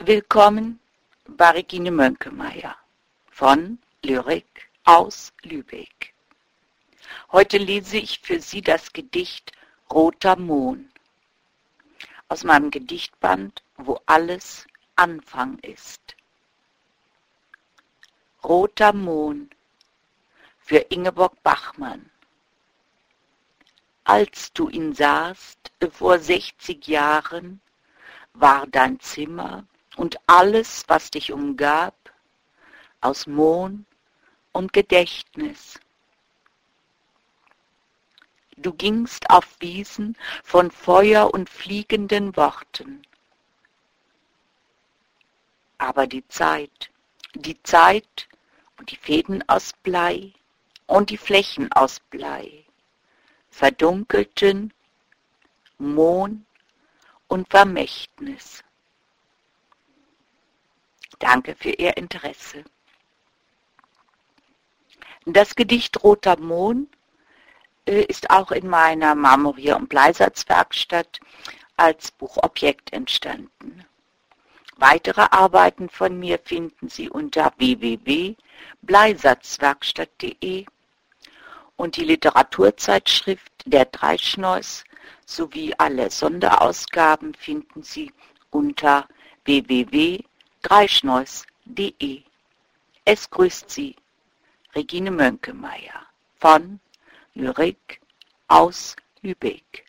Willkommen bei Regine Mönkemeyer von Lyrik aus Lübeck. Heute lese ich für Sie das Gedicht Roter Mohn aus meinem Gedichtband, wo alles Anfang ist. Roter Mohn für Ingeborg Bachmann. Als du ihn sahst vor sechzig Jahren, war dein Zimmer und alles, was dich umgab, aus Mohn und Gedächtnis. Du gingst auf Wiesen von Feuer und fliegenden Worten. Aber die Zeit, die Zeit und die Fäden aus Blei und die Flächen aus Blei verdunkelten Mohn und Vermächtnis. Danke für Ihr Interesse. Das Gedicht Roter Mohn äh, ist auch in meiner Marmorier- und Bleisatzwerkstatt als Buchobjekt entstanden. Weitere Arbeiten von mir finden Sie unter www.bleisatzwerkstatt.de und die Literaturzeitschrift Der Dreischneus sowie alle Sonderausgaben finden Sie unter www.dreischneus.de. Es grüßt Sie Regine Mönkemeyer von Lyrik aus Lübeck.